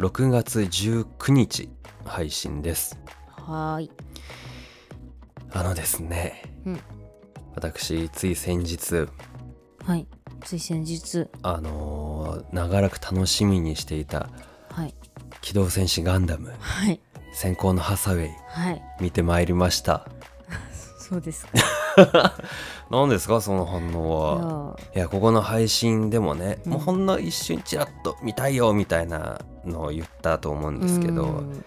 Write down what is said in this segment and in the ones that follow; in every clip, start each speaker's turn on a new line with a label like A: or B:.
A: 6月19日配信です。
B: はーい。
A: あのですね、
B: うん。
A: 私つい先日
B: はい。つい先日。
A: あのー長らく楽しみにしていた
B: はい「
A: 機動戦士ガンダム
B: はい。
A: 先行のハサウェイ
B: はい」
A: 見てまいりました。
B: そうですか
A: 何ですかその反応は？いや。ここの配信でもね、
B: うん。
A: もうほんの一瞬ちらっと見たいよみたいなのを言ったと思うん
B: い
A: ですけど、
B: うん。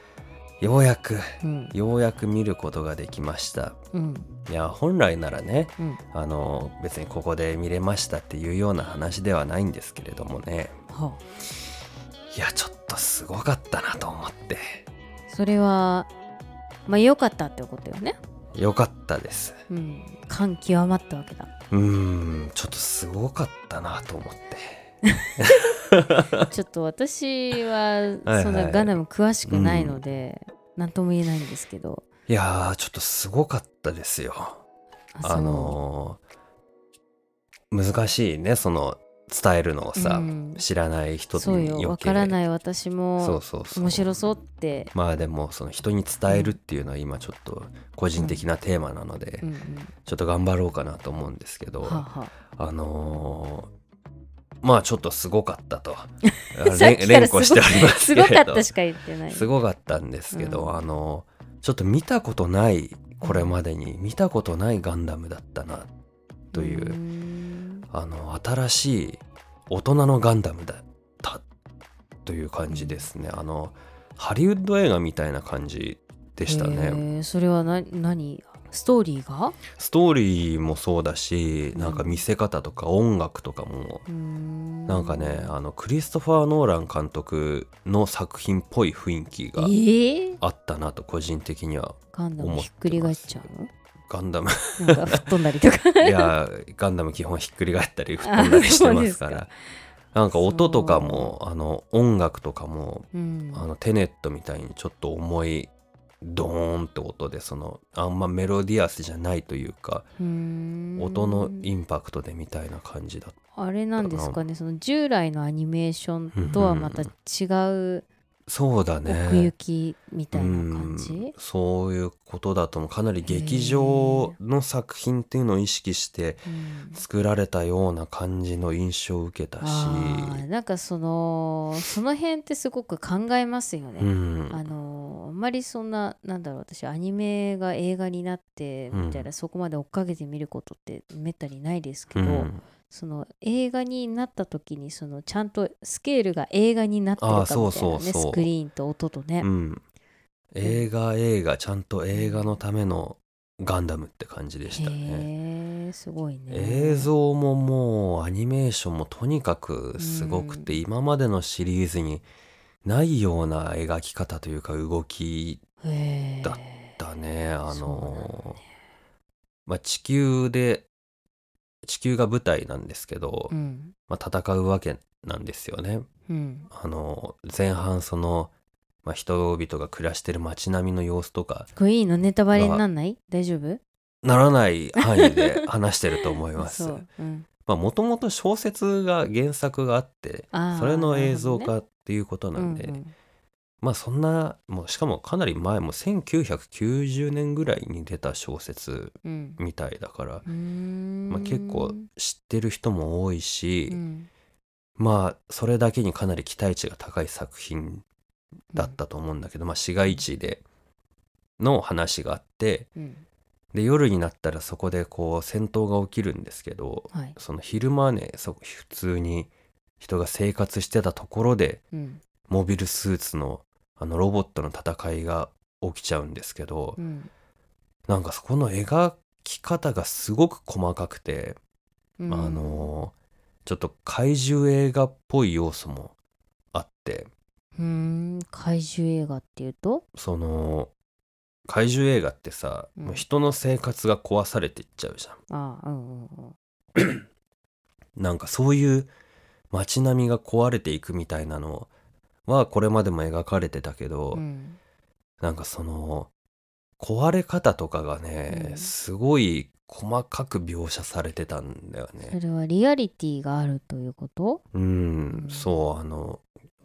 A: ようやく
B: うん。
A: ようやく見ることができました。
B: うん。
A: いや本来ならね
B: うん。
A: あの別にここで見れましたっていうような話ではないんですけれどもね。
B: はい
A: やちょっとすごかったなと思って。
B: あそれはまあ良かったってことよね
A: よかったです。
B: うん。感極まったわけだ。
A: うーんちょっとすごかったなと思って。
B: ちょっと私は
A: はい
B: そんなガンダム詳しくないので何とも言えないんですけど。
A: いやーちょっとすごかったですよ。あのー難しいねその伝えるのをさ、
B: うん。
A: 知らない人
B: そうよ。わからない私
A: そう
B: も
A: そうそう。
B: 面白そうって。
A: まあでもその人に伝えるっていうのは今ちょっと個人的なテーマなので、
B: うん。うん
A: ちょっと頑張ろうかなと思うんですけど、
B: はあは
A: あ。のーまあちょっとすごかったと。連呼しております
B: す
A: けれど
B: ごかったしか言ってない。
A: すごかったんですけど、
B: うん。
A: あのちょっと見たことないこれまでに見たことないガンダムだったなという、あの新しい大人のガンダムだったという感じですね、あのハリウッド映画みたいな感じでしたね、
B: それはな何ストーリーが？
A: ストーリーもそうだしなんか見せ方とか音楽とかも
B: うーん。
A: なんかねあのクリストファー・ノーラン監督の作品っぽい雰囲気
B: え
A: が
B: ー、
A: あったなと個人的には
B: ガンダムひっくり返っちゃうの？
A: ガンダム。
B: なんか吹っ飛んだりとか。
A: いやガンダム基本ひっくり返ったり吹っ飛んだりしてますから。なんか音とかもあの音楽とかも
B: うん。
A: あのテネットみたいにちょっと重いドーンって音でそのあんまメロディアスじゃないというか音のインパクトでみたいな感じだった
B: あれなん。ですかねその従来のアニメーションとはまた違う
A: そうだね。
B: 奥行きみたいな感
A: うん
B: じ、
A: そういうことだと思うかなり劇場の作品っていうのを意識して
B: うん。
A: 作られたような感じの印象を受けたし。
B: あーなんかそのその辺ってすごく考えますよね、
A: うん。
B: あのあんまりそんななんだろう私アニメが映画になってみたいな、そこまで追っかけて見ることってめったにないですけど、
A: うん
B: その映画になった時にそのちゃんとスケールが映画になってるかみたいなねスクリーンと音とね、
A: うん、映画映画ちゃんと映画のためのガンダムって感じでしたね。
B: へえすごいね。
A: 映像ももうアニメーションもとにかくすごくて、
B: うん。
A: 今までのシリーズにないような描き方というか動きだだね。あのまあ地球で地球が舞台なんですけど、
B: うん。
A: まあ、戦うわけなんですよね。
B: うん。
A: あの前半その、まあ、人々が暮らしてる街並みの様子とか
B: これいいの？ネタバレになんない？大丈夫？
A: ならない範囲で 話してると思います。もともと小説が原作があってそれの映像化っていうことなんで、
B: うんうん
A: まあそんなもうしかもかなり前も1990年ぐらいに出た小説
B: うん。
A: みたいだから、
B: うーん。
A: まあ、結構知ってる人も多いし、
B: うん。
A: まあそれだけにかなり期待値が高い作品だったと思うんだけど、まあ市街地での話があって
B: うん。
A: で夜になったらそこでこう戦闘が起きるんですけど
B: はい。
A: その昼間ねそ普通に人が生活してたところで
B: うん。
A: モビルスーツのあのロボットの戦いが起きちゃうんですけど、
B: うん。
A: なんかそこの描き方がすごく細かくて、
B: うん。
A: あのちょっと怪獣映画っぽい要素もあって。
B: うーん怪獣映画っていうと？
A: その怪獣映画ってさ、
B: うん。
A: もう人の生活が壊されていっちゃうじゃん。
B: ああうんうんうん。
A: なんかそういう街並みが壊れていくみたいなのはこれまでも描かれてたけど、
B: うん。
A: なんかその壊れ方とかがね、
B: うん。
A: すごい細かく描写されてたんだよ
B: そ
A: ね。
B: れはリアリティがあるということ？
A: うん、
B: うん。
A: そうあの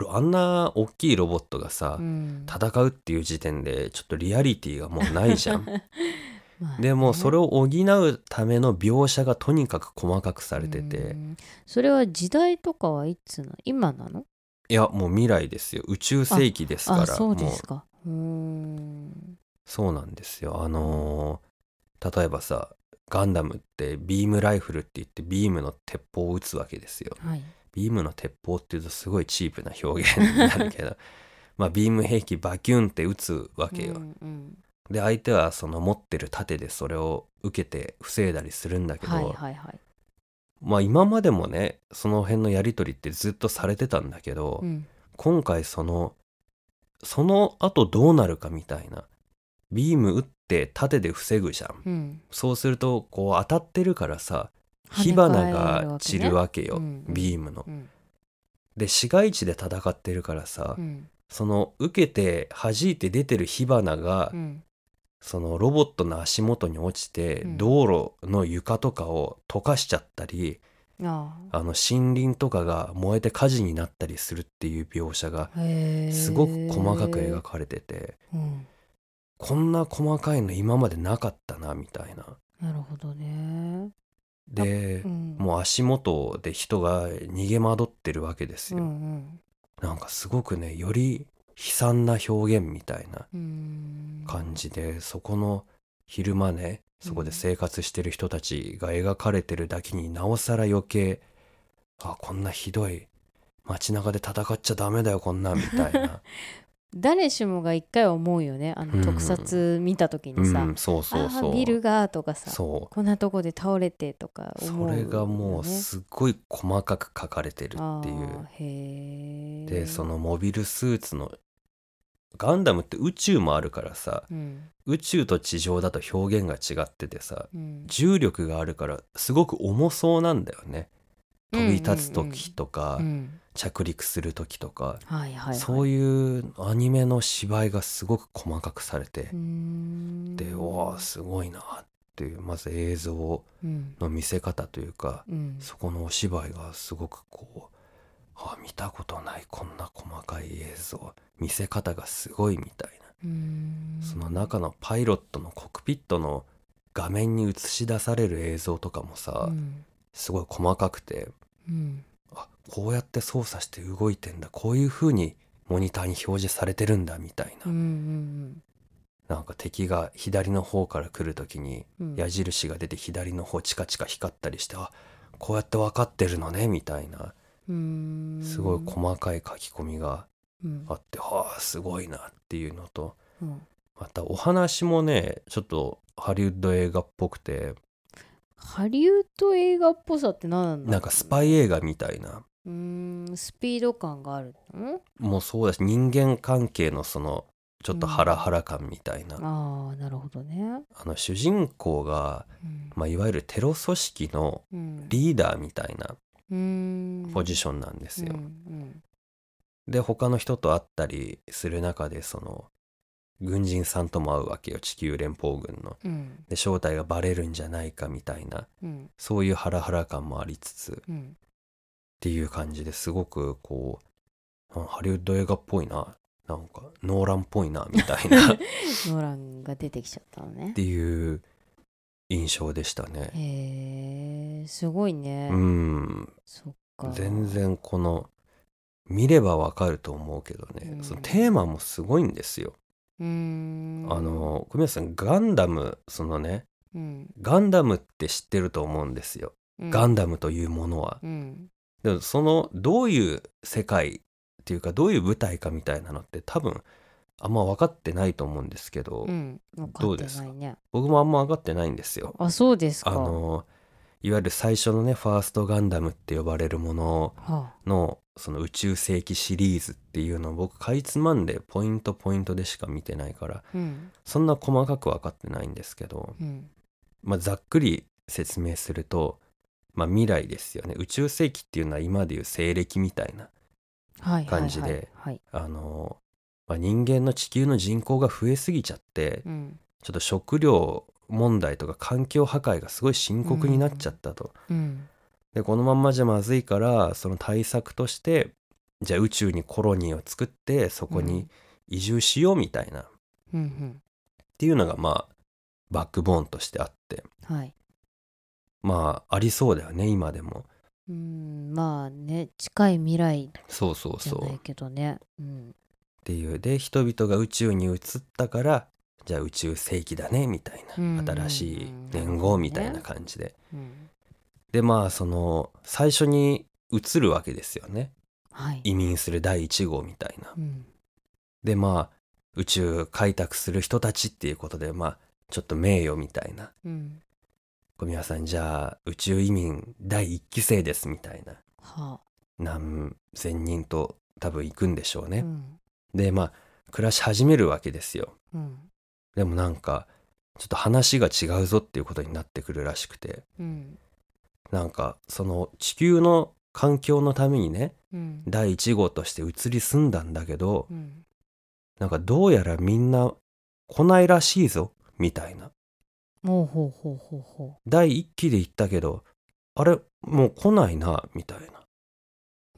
A: あんな大きいロボットがさ、
B: うん。
A: 戦うっていう時点でちょっとリアリティがもうないじゃん。
B: まあね。
A: でもそれを補うための描写がとにかく細かくされてて、
B: うん。それは時代とかはいつな今なの？
A: いやもう未来ですよ。宇宙世紀ですから
B: あそうですか。う。ーん。
A: そうなんですよ。あのー例えばさガンダムってビームライフルって言ってビームの鉄砲を撃つわけですよ。
B: はい。
A: ビームの鉄砲っていうとすごいチープな表現になるけど まあビーム兵器バキュンって撃つわけよ、
B: うんうん。
A: で相手はその持ってる盾でそれを受けて防いだりするんだけど、
B: はいはいはい
A: まあ今までもねその辺のやり取りってずっとされてたんだけど、
B: うん。
A: 今回そのその後どうなるかみたいなビーム打って盾で防ぐじゃん。
B: うん。
A: そうするとこう当たってるからさ火花が散るわけよ、
B: うんうん。
A: ビームの。
B: う。ん。
A: で市街地で戦ってるからさ、
B: うん。
A: その受けて弾いて出てる火花が、
B: うん
A: そのロボットの足元に落ちて、
B: うん。
A: 道路の床とかを溶かしちゃったり
B: あ
A: あ。の森林とかが燃えて火事になったりするっていう描写が
B: あへえ。
A: すごく細かく描かれてて、
B: うん。
A: こんな細かいの今までなかったなみたいな。
B: なるほどね。
A: で、
B: うん。
A: もう足元で人が逃げ惑ってるわけです
B: う
A: よ。
B: ん。
A: なんかすごくねより悲惨な表現みたいな
B: うん。うん
A: 感じで、そこの昼間ねそこで生活してる人たちが描かれてるだけになおさら余計あこんなひどい街中で戦っちゃダメだよこんなんみたいな。
B: 誰しもが一回は思うよねあ
A: うん。
B: の特撮見た時
A: う
B: にさ、
A: んそうそう
B: あ
A: そう。
B: あビルがとかさこんなとこで倒れてとか思うよね、
A: それがもうすっごい細かく書かれてるっていう。でそのモビルスーツのガンダムって宇宙もあるからさ
B: うん。
A: 宇宙と地上だと表現が違っててさ
B: うん。
A: 重力があるからすごく重そうなんだよね。飛び立つ時とか、
B: うん
A: 着陸する時とか、
B: はいはい、はい、
A: そういうアニメの芝居がすごく細かくされてでおーすごいなっていうまず映像
B: うん
A: の見せ方というか、
B: うん。
A: そこのお芝居がすごくこうあ見たことないこんな細かい映像。見せ方がすごいみたいな。その中のパイロットのコックピットの画面に映し出される映像とかもさ、
B: うん。
A: すごい細かくて
B: うん。
A: あこうやって操作して動いてんだこういう風にモニターに表示されてるんだみたいな、
B: うんうん
A: なんか敵が左の方から来る時に
B: うん。
A: 矢印が出て左の方チカチカ光ったりしてあこうやって分かってるのねみたいなすごい細かい書き込みが
B: うん。
A: あって、はあすごいなっていうのと
B: うん。
A: またお話もねちょっとハリウッド映画っぽくて。
B: ハリウッド映画っぽさって何なんだ
A: なんかスパイ映画みたいな。
B: うーん。スピード感があるの？
A: もうそうだし人間関係のそのちょっとハラハラ感みたいな、
B: ああなるほどね。
A: あの主人公が、
B: うん。
A: まあ、いわゆるテロ組織の
B: うん。
A: リーダーみたいなポジションなんですよ。
B: うん
A: で他の人と会ったりする中でその軍人さんとも会うわけよ。地球連邦軍の。
B: うん。
A: で正体がバレるんじゃないかみたいな。
B: うん。
A: そういうハラハラ感もありつつ。っ
B: うん。
A: ていう感じですごくこうあハリウッド映画っぽいな。なんかノーランっぽいなみたいな。っ
B: ノーランが出てきちゃったのね。
A: ていう印象でしたね。
B: へえすごいね、
A: うん。
B: そっか。
A: 全然この見ればわかると思うけどね、
B: うん。
A: そのテーマもすごいんですよ。
B: うーん。
A: あの小宮さんガンダムそのね
B: うん。
A: ガンダムって知ってると思うんですよ、
B: うん。
A: ガンダムというものは。
B: うん。
A: でもそのどういう世界っていうかどういう舞台かみたいなのって多分あんま分かってないと思うんですけど、
B: うん。分かって
A: どうですか？僕もあんま分かってないんですよ。
B: あそうですか。
A: あのいわゆる最初のねファーストガンダムって呼ばれるもの
B: は
A: のその宇宙世紀シリーズっていうのを僕かいつまんでポイントポイントでしか見てないから
B: うん。
A: そんな細かく分かってないんですけど、
B: うん。
A: まあ、ざっくり説明すると、まあ、未来ですよね。宇宙世紀っていうのは今でいう西暦みたいな
B: はいはいはい。
A: 感じで
B: はい。
A: あの、まあ、人間の地球の人口が増えすぎちゃって
B: うん。
A: ちょっと食料問題とか環境破壊がすごい深刻になっちゃったと。
B: うん。
A: でこのまんまじゃまずいからその対策としてじゃあ宇宙にコロニーを作ってそこに移住しようみたいな、っ
B: うんうん。
A: ていうのがまあバックボーンとしてあって。
B: はい。
A: まあありそうだよね今でも。
B: うんまあね近い未来
A: そうそう
B: じゃない
A: そうっ
B: けどね。うん
A: ていう。で人々が宇宙に移ったからじゃあ宇宙世紀だねみたい
B: うん。
A: な新しい年号みたいな感じで。
B: うん。
A: でまあその最初に移るわけですよね。
B: はい。
A: 移民する第1号みたいな。
B: うん。
A: でまあ宇宙開拓する人たちっていうことでまあちょっと名誉みたいな。
B: うん。
A: 小宮さんじゃあ宇宙移民第1期生ですみたいな。
B: は
A: 何千人と多分行くんでしょうね、
B: あうん
A: でまあ暮らし始めるわけですよ。
B: うん。
A: でもなんかちょっと話が違うぞっていうことになってくるらしくて。
B: うん。
A: なんかその地球の環境のためにね
B: うん。
A: 第1号として移り住んだんだけど
B: うん。
A: なんかどうやらみんな来ないらしいぞみたいな。
B: ほうほうほうほうほ
A: 第1期で行ったけどあれもう来ないなみたいな。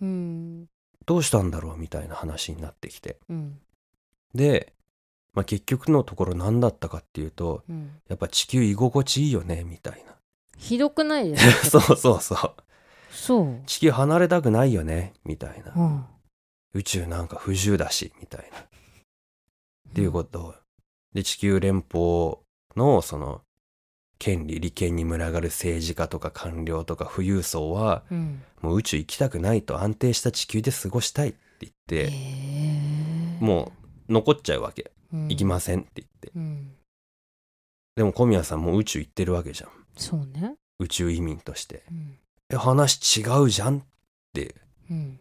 B: ううん
A: どうしたんだろうみたいな話になってきて。
B: うん。
A: で、まあ、結局のところ何だったかっていうと
B: うん。
A: やっぱ地球居心地いいよねみたいな。
B: ひどくないですか？
A: そうそうそう。
B: そう。
A: 地球離れたくないよねみたいな。
B: うん。
A: 宇宙なんか不自由だしみたいな。っていうことで地球連邦のその権利利権に群がる政治家とか官僚とか富裕層は
B: うん。
A: もう宇宙行きたくないと安定した地球で過ごしたいって言って、もう残っちゃうわけ、
B: うん。
A: 行きませんって言って。
B: うん。
A: でも小宮さんも宇宙行ってるわけじゃん。
B: そうね。
A: 宇宙移民として。
B: うん。
A: え話違うじゃんって
B: うん。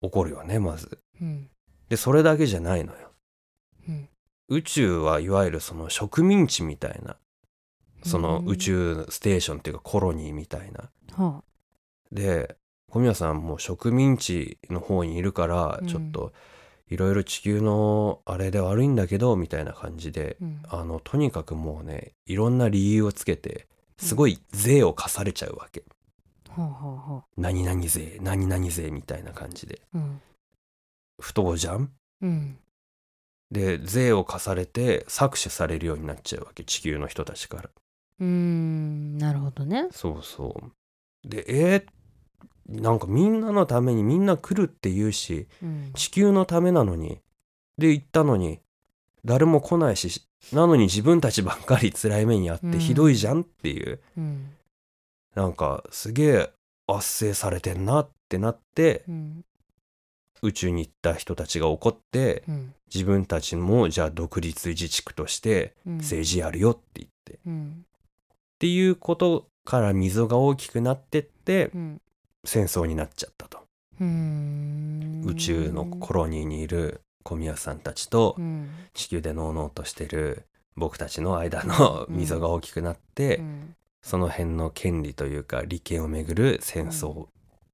A: 怒るよねまず。
B: うん。
A: でそれだけじゃないのよ。
B: うん。
A: 宇宙はいわゆるその植民地みたいなその宇宙ステーションっていうかコロニーみたいな。
B: は
A: で小宮さんも植民地の方にいるから
B: うん。
A: ちょっといろいろ地球のあれで悪いんだけどみたいな感じで
B: あうん。
A: あのとにかくもうねいろんな理由をつけてすごい税を課されちゃうわけ、
B: はあはあはあ。
A: 何々税何々税みたいな感じで。
B: うん。
A: 不当じゃん？
B: うん。
A: で税を課されて搾取されるようになっちゃうわけ地球の人たちから
B: うーんなるほどね。
A: そうそう。でえーなんかみんなのためにみんな来るって言うし
B: うん。
A: 地球のためなのにで行ったのに誰も来ないしなのに自分たちばっかり辛い目にあっ
B: うん。
A: てひどいじゃんっていう、
B: うん。
A: なんかすげえ圧政されてんなってなって
B: うん。
A: 宇宙に行った人たちが怒って
B: うん。
A: 自分たちもじゃあ独立自治区として
B: うん。
A: 政治やるよって言って、っ
B: うん
A: ていうことから溝が大きくなってって
B: うん。
A: 戦争になっちゃったと。宇宙のコロニーにいる小宮さんたちと
B: うん。
A: 地球でのうのうとしてる僕たちの間の溝が大きくなって、
B: うん。
A: その辺の権利というか利権をめぐる戦争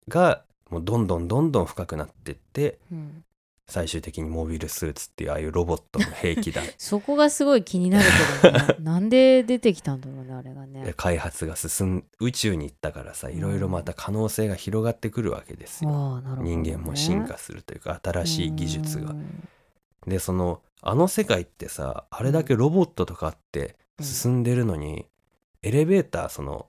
A: がもうどんどんどんどん深くなってって
B: うん
A: 最終的にモビルスーツっていうああいうロボットの兵器だ。
B: そこがすごい気になるけどね。なんで出てきたんだろうねあれがね。
A: 開発が進ん宇宙に行ったからさいろいろまた可能性が広がってくるわけですよ。人間も進化するというか新しい技術が。
B: う。ん。
A: でそのあの世界ってさあれだけロボットとかあって進んでるのに、エレベーターその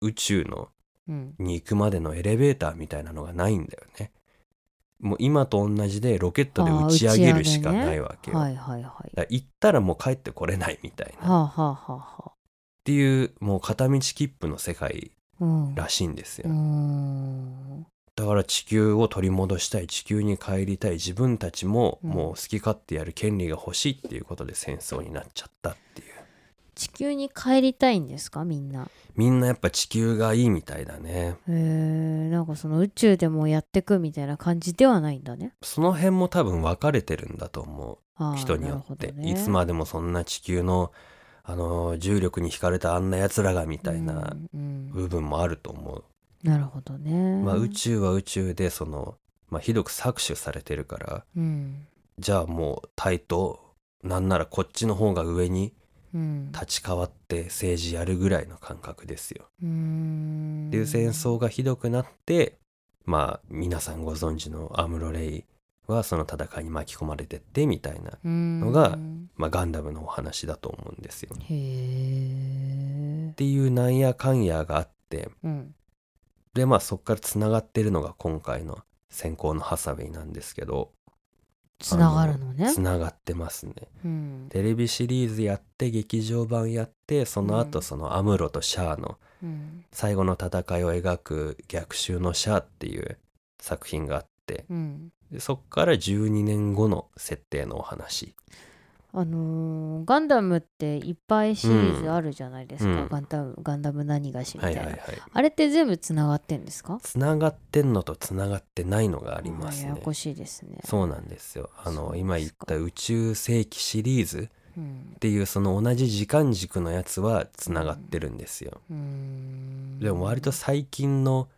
A: 宇宙の
B: うん。
A: に行くまでのエレベーターみたいなのがないんだよね。もう今と同じでロケットで打ち上げるしかないわけよ。
B: はいはいはい
A: 行ったらもう帰ってこれないみたいな。っ
B: はあはあはあは
A: ていうもう片道切符の世界らしいんですよ。
B: うーん
A: だから地球を取り戻したい地球に帰りたい自分たちも
B: うん
A: もう好き勝手やる権利が欲しいっていうことで戦争になっちゃったっていう。
B: 地球に帰りたいんですか？みんな。
A: みんなやっぱ地球がいいみたいだね。
B: へえなんかその宇宙でもやってくみたいな感じではないんだね。
A: その辺も多分分かれてるんだと思う。人によって、
B: ね。
A: いつまでもそんな地球のあの重力に惹かれたあんなやつらがみたいな
B: うんうん。
A: 部分もあると思う、
B: なるほどね。
A: まあ宇宙は宇宙でその、まあ、ひどく搾取されてるから。
B: うん。
A: じゃあもうタイとなんならこっちの方が上に
B: うん
A: 立ち代わって政治やるぐらいの感覚ですよ。
B: うーん。
A: っていう戦争がひどくなってまあ皆さんご存知のアムロ・レイはその戦いに巻き込まれてってみたいな、
B: の
A: がまあ、ガンダムのお話だと思うんですよ。っ
B: へえ
A: ていうなんやかんやがあって
B: うん。
A: でまあそっからつながってるのが今回の先行のハサウェイなんですけど
B: つながるのね。
A: つながってますね。
B: うん。
A: テレビシリーズやって劇場版やってその後
B: うん。
A: そのアムロとシャアの
B: うん。
A: 最後の戦いを描く「逆襲のシャア」っていう作品があって
B: うん。
A: でそっから12年後の設定のお話
B: あのーガンダムっていっぱいシリーズあるじゃないですか、
A: うん。
B: ガンダムガンダム何がしみたな、
A: はいいはいはい。
B: あれって全部つながってんですか？
A: つながってんのとつながってないのがありますね。
B: ややこしいですね。
A: そうなんですよ。あの今言った宇宙世紀シリーズ
B: うん。
A: っていうその同じ時間軸のやつはつながってるんですよ。
B: うーん。
A: でも割と最近の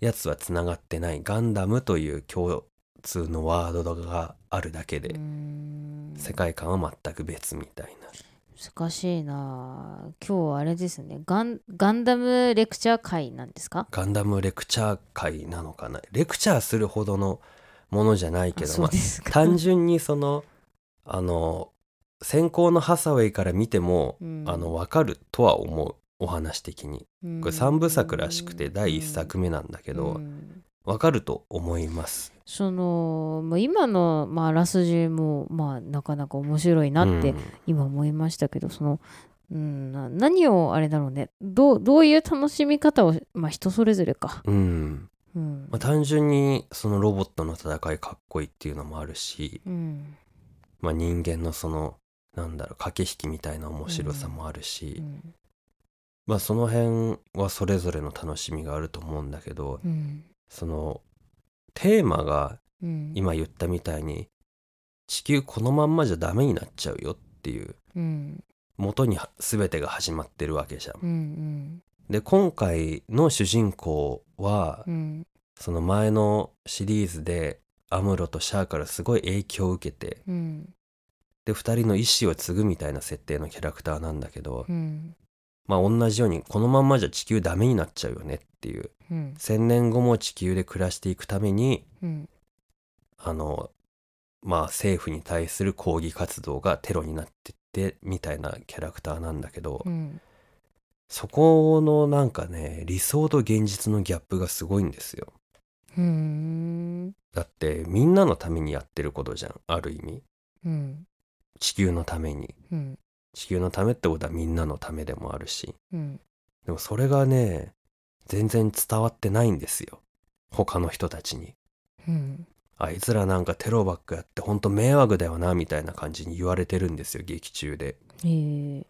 A: やつはつながってない。ガンダムという共通のワードがあるだけで世界観は全く別みたいな。
B: 難しいな。今日あれですね。ガンガンダムレクチャー会なんですか？
A: ガンダムレクチャー会なのかな？レクチャーするほどのものじゃないけ
B: あ
A: ど、まあ、単純にそのあの先行のハサウェイから見ても、
B: うん。
A: あの分かるとは思う。お話的に。
B: うん。
A: これ3部作らしくて第1作目なんだけど、
B: うん
A: 分かると思います。
B: そのもう今の、まあ、あらすじも、まあ、なかなか面白いなって
A: うん。
B: 今思いましたけど、その、うん、な何をあれだろうね。どうどういう楽しみ方を、まあ、人それぞれか、
A: うん。
B: うん。
A: まあ、単純にそのロボットの戦いかっこいいっていうのもあるし、
B: うん。
A: まあ、人間のそのなんだろう駆け引きみたいな面白さもあるし、
B: うん。
A: まあその辺はそれぞれの楽しみがあると思うんだけど
B: うん
A: そのテーマが
B: うん。
A: 今言ったみたいに地球このまんまじゃダメになっちゃうよっていう
B: うん。
A: 元に全てが始まってるわけじゃん。
B: うん
A: で今回の主人公は
B: うん。
A: その前のシリーズでアムロとシャアからすごい影響を受けて
B: うん。
A: で2人の意志を継ぐみたいな設定のキャラクターなんだけど、
B: うん。
A: まあ同じようにこのまんまじゃ地球ダメになっちゃうよねっていう
B: うん
A: 1,000年後も地球で暮らしていくために
B: うん。
A: あのまあ政府に対する抗議活動がテロになってってみたいなキャラクターなんだけど、
B: うん。
A: そこのなんかね理想と現実のギャップがすごいんですよ。
B: うん。
A: だってみんなのためにやってることじゃんある意味。
B: うん。
A: 地球のために。
B: うん。
A: 地球のためってことはみんなのためでもあるし。
B: うん。
A: でもそれがね全然伝わってないんですよ。他の人たちに。
B: うん。
A: あいつらなんかテロばっかやってほんと迷惑だよなみたいな感じに言われてるんですよ劇中で。
B: へえ。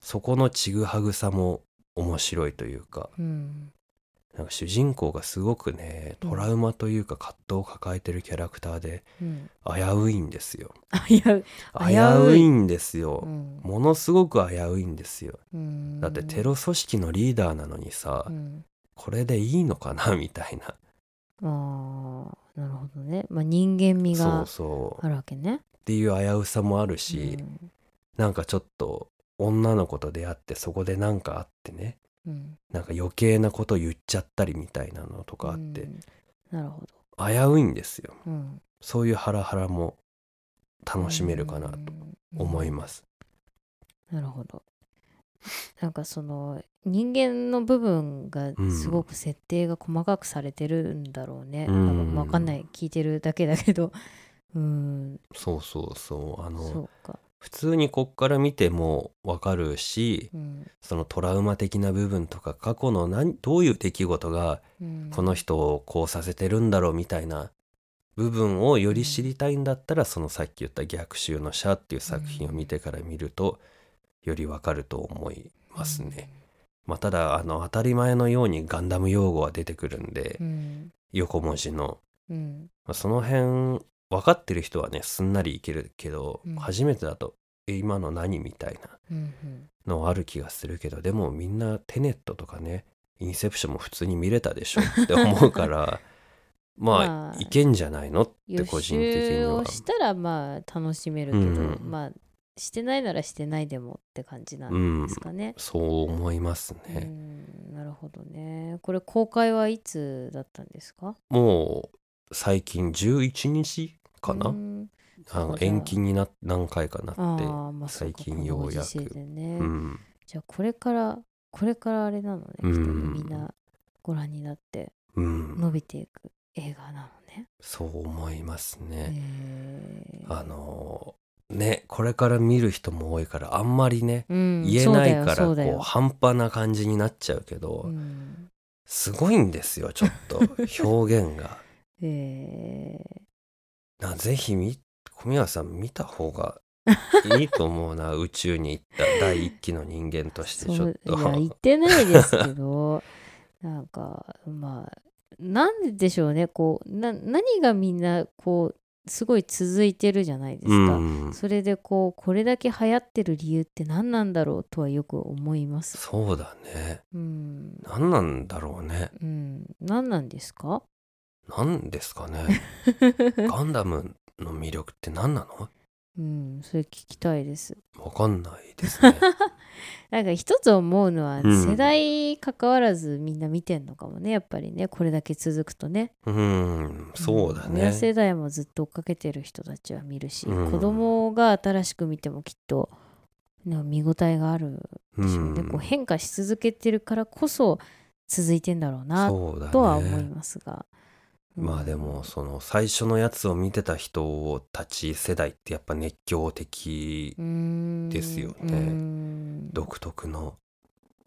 A: そこのちぐはぐさも面白いというか。
B: うん。
A: なんか主人公がすごくねトラウマというか葛藤を抱えてるキャラクターで
B: うん。
A: 危ういんですよ。危
B: 危うい。
A: ういんですよ。
B: うん。
A: ものすごく危ういんですよ。
B: うん。
A: だってテロ組織のリーダーなのにさ
B: うん
A: これでいいのかなみたいな。
B: あーなるほどね、まあ、人間味があるわけね。
A: っていう危うさもあるし、
B: うん。
A: なんかちょっと女の子と出会ってそこでなんかあってね。
B: うん。
A: なんか余計なこと言っちゃったりみたいなのとかあって、
B: うん。なるほど、
A: 危ういんですよ。
B: うん、
A: そういうハラハラも楽しめるかなと思います、
B: すなるほど なんかその人間の部分がすごく設定が細かくされてるんだろうね、
A: うん。
B: なんかわかんない。聞いてるだけだけど。うん。
A: そうそうそう。あの普通にこっから見てもわかるし
B: うん。
A: そのトラウマ的な部分とか過去の何どういう出来事が
B: うん。
A: この人をこうさせてるんだろうみたいな部分をより知りたいんだったら、そのさっき言った「逆襲のシャ」っていう作品を見てから見るとよりわかると思いますね。まあ、ただあの当たり前のようにガンダム用語は出てくるんで、
B: うん
A: 横文字の、
B: うん
A: まあ、その辺分かってる人はねすんなりいけるけど、
B: うん
A: 初めてだと「え今の何?」みたいなのある気がするけどでもみんなテネットとかねインセプションも普通に見れたでしょって思うから まあ、
B: まあ
A: いけんじゃないのって
B: 予
A: 個人的には
B: 習を。したらまあ楽しめるけど、
A: うん
B: まあしてないならしてないでもって感じなんですかね。
A: そう思います
B: う
A: ね。
B: んなるほどね。これ公開はいつだったんですか？
A: もう最近11日かな、
B: うん。
A: あの延期にな何回かなって
B: まあ
A: 最
B: か
A: 近ようやく。
B: ね、
A: うん。
B: じゃあこれからこれからあれなのね、
A: うん。
B: みんなご覧になって
A: うん、
B: 伸びていく映画なのね。
A: そう思いますね。あのねこれから見る人も多いからあんまりね
B: うん
A: 言えないからこう半端な感じになっちゃうけど、
B: そうん
A: すごいんですよちょっと 表現が。
B: え
A: なぜひみ小宮さん見た方がいいと思うな 宇宙に行った第一期の人間として
B: ー
A: ちょっと。
B: いや言ってないですけど なんかまあなんででしょうねこうな何がみんなこうすごい続いてるじゃないですか。
A: うん、
B: それでこうこれだけ流行ってる理由って何なんだろうとはよく思います。
A: そうだね。
B: うん、
A: 何なんだろうね。
B: うん、何なんですか？
A: 何ですかね。ガンダムの魅力って何なの？
B: うん、それ聞きたいです。
A: わかんないですね。
B: なんか一つ思うのは
A: うん
B: 世代関わらずみんな見てんのかもねやっぱりねこれだけ続くとね。
A: うん、そうだね。
B: 世代もずっと追っかけてる人たちは見るし、
A: うん
B: 子供が新しく見てもきっと、ね、見応えがある
A: う
B: でしょうね、
A: ん
B: こう変化し続けてるからこそ続いてんだろうな。とは思いますが。うん
A: まあでもその最初のやつを見てた人たち世代ってやっぱ熱狂的ですよね。独特の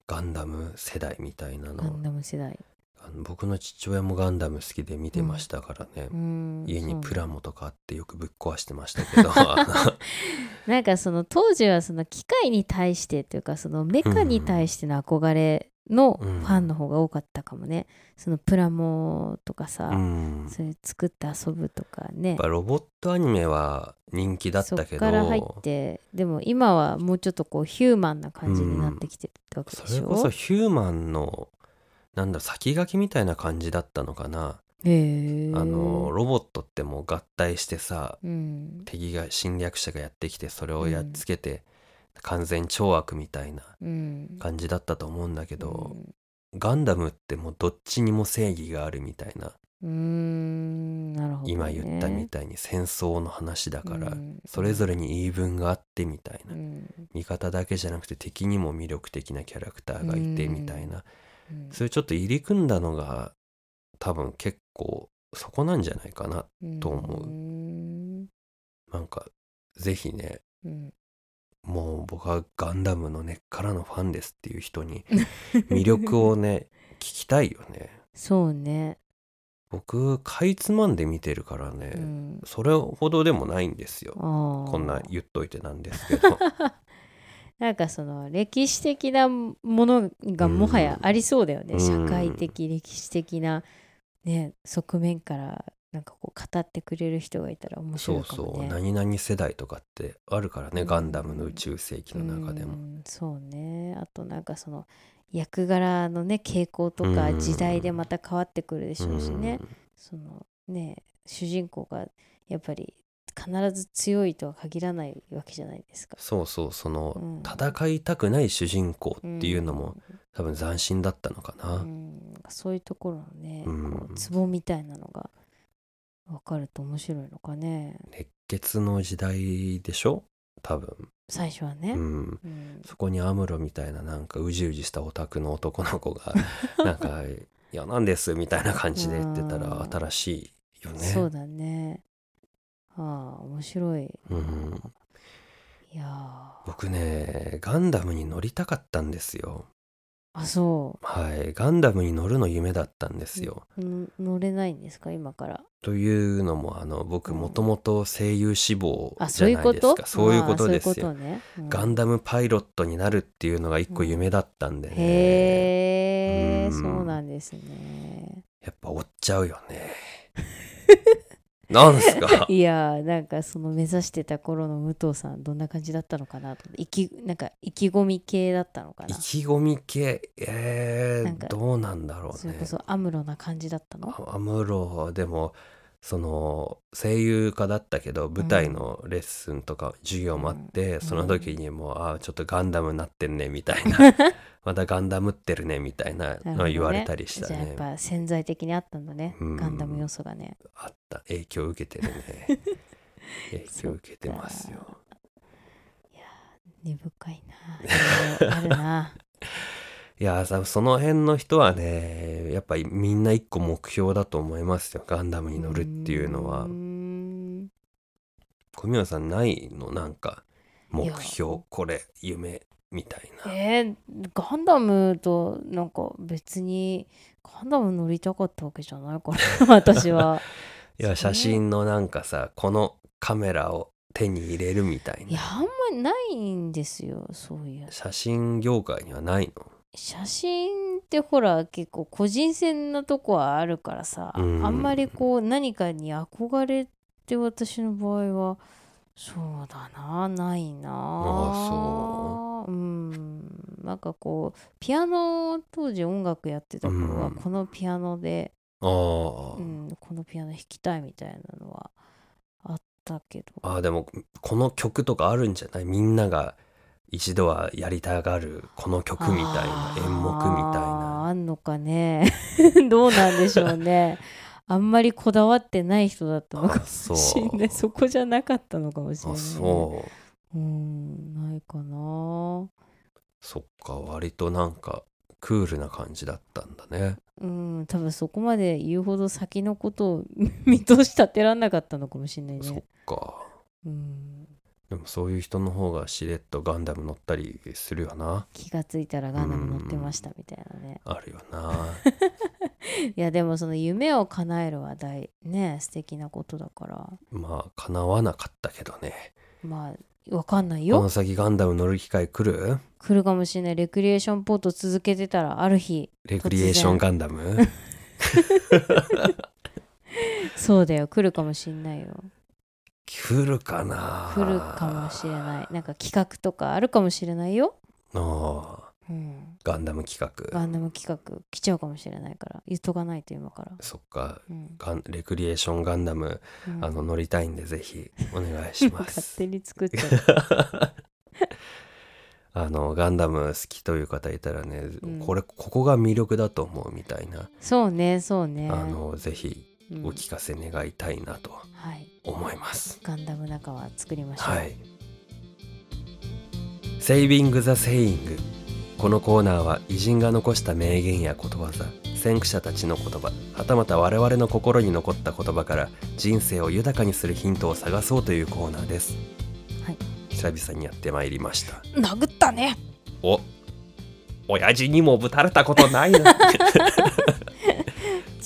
A: ガンダム世代みたいなの。
B: ガンダム世代。
A: あの僕の父親もガンダム好きで見てましたからね、
B: うん。
A: 家にプラモとかあってよくぶっ壊してましたけど。あ
B: なんかその当時はその機械に対してというかそのメカに対しての憧れのフ
A: うん。
B: ァンの方が多かったかもね。そのプラモとかさ、
A: のうん。
B: それ作って遊ぶとかね。
A: やっ。ぱロボットアニメは人気だっ
B: そっ
A: たけど。
B: から入ってでも今はもうちょっとこうヒューマンな感じになってきてるわけでしょ、
A: それこそヒューマンのなんだ先駆けみたいな感じだったのかな、あのロボットってもう合体してさ
B: うん。
A: 敵が侵略者がやってきてそれをやっつけて、完全懲悪みたいな
B: うん。
A: 感じだったと思うんだけ
B: う
A: ど、
B: ん。
A: ガンダムってもうどっちにも正義があるみたいな、
B: うーん。なるほど、ね、
A: 今言ったみたいに戦争の話だから、
B: うん。
A: それぞれに言い分があってみたいな、
B: うん。
A: 味方だけじゃなくて敵にも魅力的なキャラクターがいてみたいな、
B: うん。
A: そういうちょっと入り組んだのが多分結構そこなんじゃないかなと思う。
B: うん。
A: なんかぜひね
B: うん
A: もう僕はガンダムの根っからのファンですっていう人に 魅力をね聞きたいよね。
B: そうね、
A: 僕かいつまんで見てるからね、
B: うん、
A: それほどでもないんですよ。こんな言っといてなんですけど。
B: なんかその歴史的なものがもはやありそうだよね、
A: うん。
B: 社会的歴史的な、ね、側面からなんかこう語ってくれる人がいたら面
A: そう
B: 白いかもね。
A: そう何々世代とかってあるからね、
B: うん。
A: ガンダムの宇宙世紀の中でも、
B: うんそうね。あとなんかその役柄のね傾向とか
A: うん。
B: 時代でまた変わってくるでしょうしね、
A: うん。
B: そのね主人公がやっぱり必ず強いとは限らないわけじゃないですか。
A: そうそう。その、
B: うん。
A: 戦いたくない主人公っていうのも、多分斬新だったのかな、
B: うん、そういうところのね、
A: うん。
B: こうツボみたいなのが分かると面白いのかね
A: 熱血の時代でしょ？多分、
B: 最初はね。
A: うん、
B: うん
A: そこにアムロみたいななんかうじうじしたオタクの男の子が なんか「いやなんです」みたいな感じで言ってたら
B: うん
A: 新しいよね。
B: そうだね。ああ面白い。
A: うん、
B: いやー
A: 僕ねガンダムに乗りたかったんですよ。
B: あそ
A: はい。ガンダムに乗るの夢だったんですよ、
B: う、ん。乗れないんですか？今から。
A: というのもあの僕
B: うん。
A: もともと声優志望
B: あ
A: じ
B: そういうこと
A: ゃないですかそういうことですよ。
B: うことね、うん。
A: ガンダムパイロットになるっていうのが一個夢だったんでね、
B: へえ、
A: うん。
B: そうなんですね。
A: やっぱ追っちゃうよね なんすか？
B: いやーなんかその目指してた頃の武藤さんどんな感じだったのかなと。意気なんか意気込み系だったのか
A: 意
B: な
A: 気込み系？えー、どうなんだろうね。
B: それこそアムロな感じだったの？
A: あアムロでもその声優家だったけど舞台のレッスンとか授業もあって、
B: うん。
A: その時にもうあちょっとガンダムになってるねみたいな。またガンダムってるねみたいなのを言われたりした
B: じゃあやっ
A: ね
B: ぱ潜在的にあったんだね、
A: うん。
B: ガンダム要素がね。
A: あった。影響を受けてるね。影響を受けてますよ。
B: 根深いな。いろいろあるな い
A: やさその辺の人はねやっぱりみんな一個目標だと思いますよ。ガンダムに乗るっていうのは。小宮さんないの？なんか目標？これ夢みたいな。
B: えー、ガンダムとなんか別にガンダム乗りたかったわけじゃない？から 私は。い
A: や写真のなんかさこのカメラを手に入れるみたい
B: いや
A: な
B: あんまりないんですよそういう
A: 写真業界にはないの？
B: 写真ってほら結構個人戦なとこはあるからさ、
A: うん。
B: あんまりこう何かに憧れって私の場合はそうだなないな。
A: あそう。
B: うん。なんかこうピアノ当時音楽やってた頃は
A: うん。
B: このピアノで、
A: あー、
B: うんこのピアノ弾きたいみたいなのはあったけど。
A: あーでもこの曲とかあるんじゃない？みんなが一度はやりたがるこの曲みたいな演目みたいな。
B: あんのかね。どうなんでしょうね。あんまりこだわってない人だったのか
A: あ
B: も
A: そう。
B: しれない。そこじゃなかったのかもしれ
A: あ
B: ない
A: そう。
B: うんないかな。
A: そっか割となんかクールな感じだったんだね。
B: うん多分そこまで言うほど先のことを 見通し立てらんなかったのかもしれない
A: そっ
B: ね
A: か。
B: うん
A: でもそういう人の方がしれっとガンダム乗ったりするよな。
B: 気がついたらガンダム乗ってましたみたいなね。
A: あるよな。
B: いやでもその夢を叶えるは大ね素敵なことだから。
A: まあ叶わなかったけどね。
B: まあわかんない
A: こ
B: よ
A: の先ガンダム乗る機会来る？
B: 来るかもしれない。レクリエーションポート続けてたらある日
A: レクリエーションガンダム？
B: そうだよ。来るかもしれないよ
A: 来るかな？
B: 来るかもしれない。なんか企画とかあるかもしれないよ、
A: ああ。
B: うん、
A: ガンダム企画。
B: ガンダム企画来ちゃうかもしれないから。言っとかないと今から、
A: そっか。
B: うん。
A: ガンレクリエーションガンダム、
B: うん。
A: あの乗りたいんでぜひお願いしま
B: 勝
A: す
B: 手に作っちゃう。
A: あのガンダム好きという方いたらね、
B: うん。
A: これここが魅力だと思うみたいな、
B: そうねそうね。
A: あのぜひ
B: うん
A: お聞かせ願いたいなと
B: はい。
A: 思います、
B: ガンダム仲間作りましょう、
A: はい。セイビング・ザ・セイングこのコーナーは偉人が残した名言やことわざ先駆者たちの言葉はたまた我々の心に残った言葉から人生を豊かにするヒントを探そうというコーナーです。
B: はい。
A: 久々にやってまいりました。
B: 殴ったね。
A: お。親父にもぶたれたことないな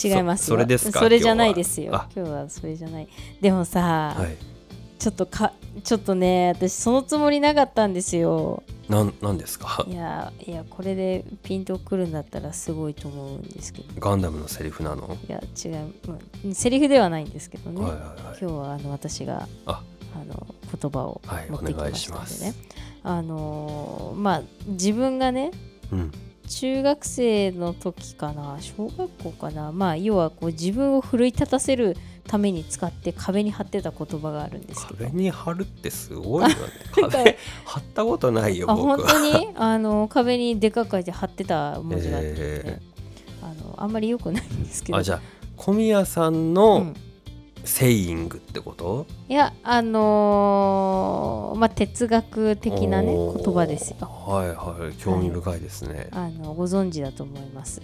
B: 違いますよ。
A: そそれですか？
B: それじゃないですよ。
A: 今
B: 今日はそれじゃない。でもさ、
A: はい。
B: ちょっとかちょっとね私そのつもりなかったんですよ。
A: なんなんですか？
B: いやいやこれでピンとくるんだったらすごいと思うんですけど。
A: ガンダムのセリフなの、
B: いや違う、まあ、セリフではないんですけどね、
A: はいはいはい。
B: 今日はあの私が
A: あ。
B: あの言葉を
A: はい
B: 持ってきま
A: お願いし
B: したんで
A: ます。
B: ね、あのーまあ自分がね
A: うん
B: 中学生の時かな小学校かな。まあ要はこう自分を奮い立たせるために使って壁に貼ってた言葉があるんですけど。
A: 壁に貼るってすごいよね。壁貼ったことないよ
B: あ本
A: 僕は。
B: 当に？あの壁にでかく書いて貼ってた文字があって、
A: え
B: あのあんまり良くないんですけど。
A: あじゃあ小宮さん
B: う
A: の
B: ん
A: セイングってこと、
B: いやあのーまあ哲学的なね言葉ですよ。
A: はいはい興味深いですね、
B: あのご存知だと思います。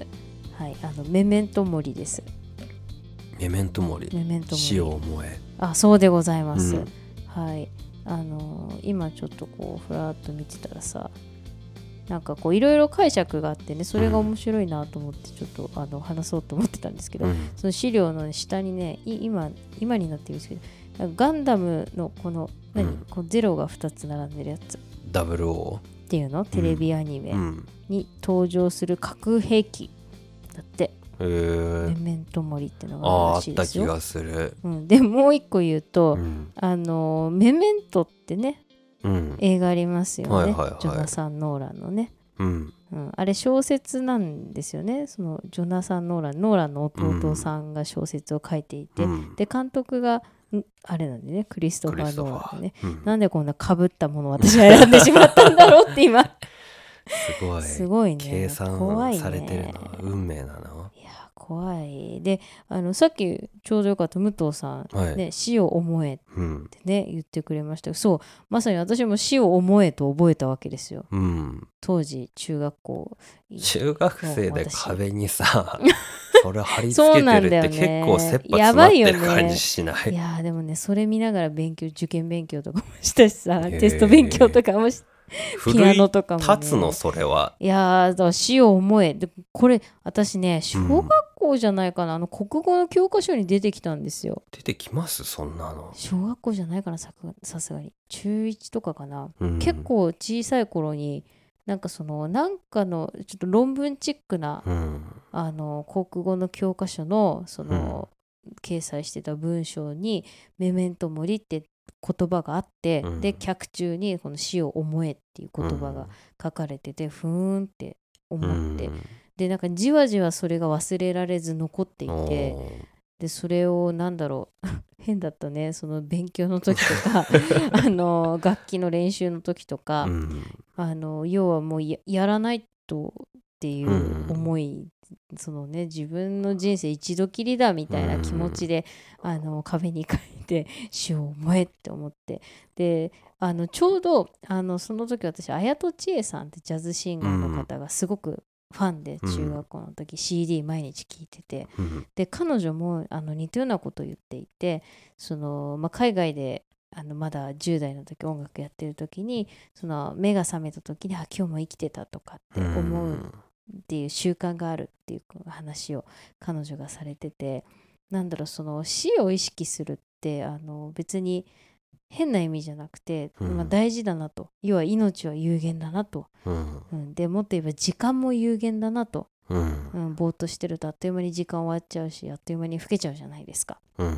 B: はいあのメメントモリです。
A: メメントモリ
B: メメントモ
A: 死
B: リ
A: を思え。
B: あそうでございます、
A: うん。
B: はい。あのー今ちょっとこうふらっと見てたらさなんかこういろいろ解釈があってねそれが面白いなと思ってちょっとあの話そうと思ってたんですけど、
A: うん。
B: その資料の下にねい今今になってるんですけどガンダムのこの何、
A: うん。
B: こうゼロが2つ並んでるやつ。っ
A: ダブルオ
B: ていうの？テレビアニメに登場する核兵器だって、メメントモリってのが
A: ああ
B: あるら
A: あった気
B: しいですよ。
A: がする。
B: うん、でもう一個言うと、
A: うん。
B: あのメメントってね
A: うん
B: 映画ありますよね、
A: はいはいはい。
B: ジョナサン・ノーランのね、
A: うん。
B: うん、あれ小説なんですよね。そのジョナサン・ノーランノーランの弟さんが小説を書いていて、
A: うん。
B: で監督がんあれなんでねクリストファー・ノーランでね。
A: ーうん。
B: なんでこんなかぶったものを私は選んでしまったんだろうって今。
A: すごい。
B: すごいね。
A: 計算されてるな運命だない
B: や怖い。であのさっきちょうどよかった武藤さん、
A: はい。
B: ね死を思えっ
A: うん。
B: てね言ってくれました。そう。まさに私も死を思えと覚えたわけですよ。
A: うん。
B: 当時中学校。
A: 中学生で壁にさ それ貼り付けてるって結構切羽
B: や
A: 詰まってる感じしない？
B: いやーでもねそれ見ながら勉強受験勉強とかもしたしさテスト勉強とかもしピアノとかも、ね、
A: 立つのそれは。い
B: やーだから死を思え。でこれ私ね小学校じゃないかな、あの国語の教科書に出てきたんですよ。
A: 出てきます？そんなの、
B: 小学校じゃないかなささすがに。中1とかかな、
A: うん。
B: 結構小さい頃になんかそのなんかのちょっと論文チックな、
A: うん。
B: あの国語の教科書のその、掲載してた文章に「メメントモリ」って言葉があって、
A: うん。
B: で脚中にこの死を思えっていう言葉が書かれてて、ふーんって思って、でなんかじわじわそれが忘れられず残ってい
A: うん
B: てでそれをなんだろう 変だったね。その勉強の時とか あの楽器の練習の時とか、
A: うん。
B: あの要はもうややらないとっていう思い、そのね自分の人生一度きりだみたいな気持ちで、あの壁に書いて死を思えって思って。であのちょうどあのその時私綾戸千恵さんってジャズシンガーの方がすごくファンで
A: うん
B: 中学校の時 CD 毎日聴いてて
A: うん
B: で彼女もあの似たようなことを言っていてその、まあ、海外であのまだ10代の時音楽やってる時にその目が覚めた時にあ今日も生きてたとかって思うっていう習慣があるっていう話を彼女がされててなんだろうその死を意識するってあの別に変な意味じゃなくて、
A: うん。
B: まあ、大事だなと。要は命は有限だなと、
A: うん。
B: うん、でもっと言えば時間も有限だなと、
A: うん。
B: うん、ぼーっとしてるとあっという間に時間終わっちゃうしあっという間に老けちゃうじゃないですか。
A: うん。
B: っ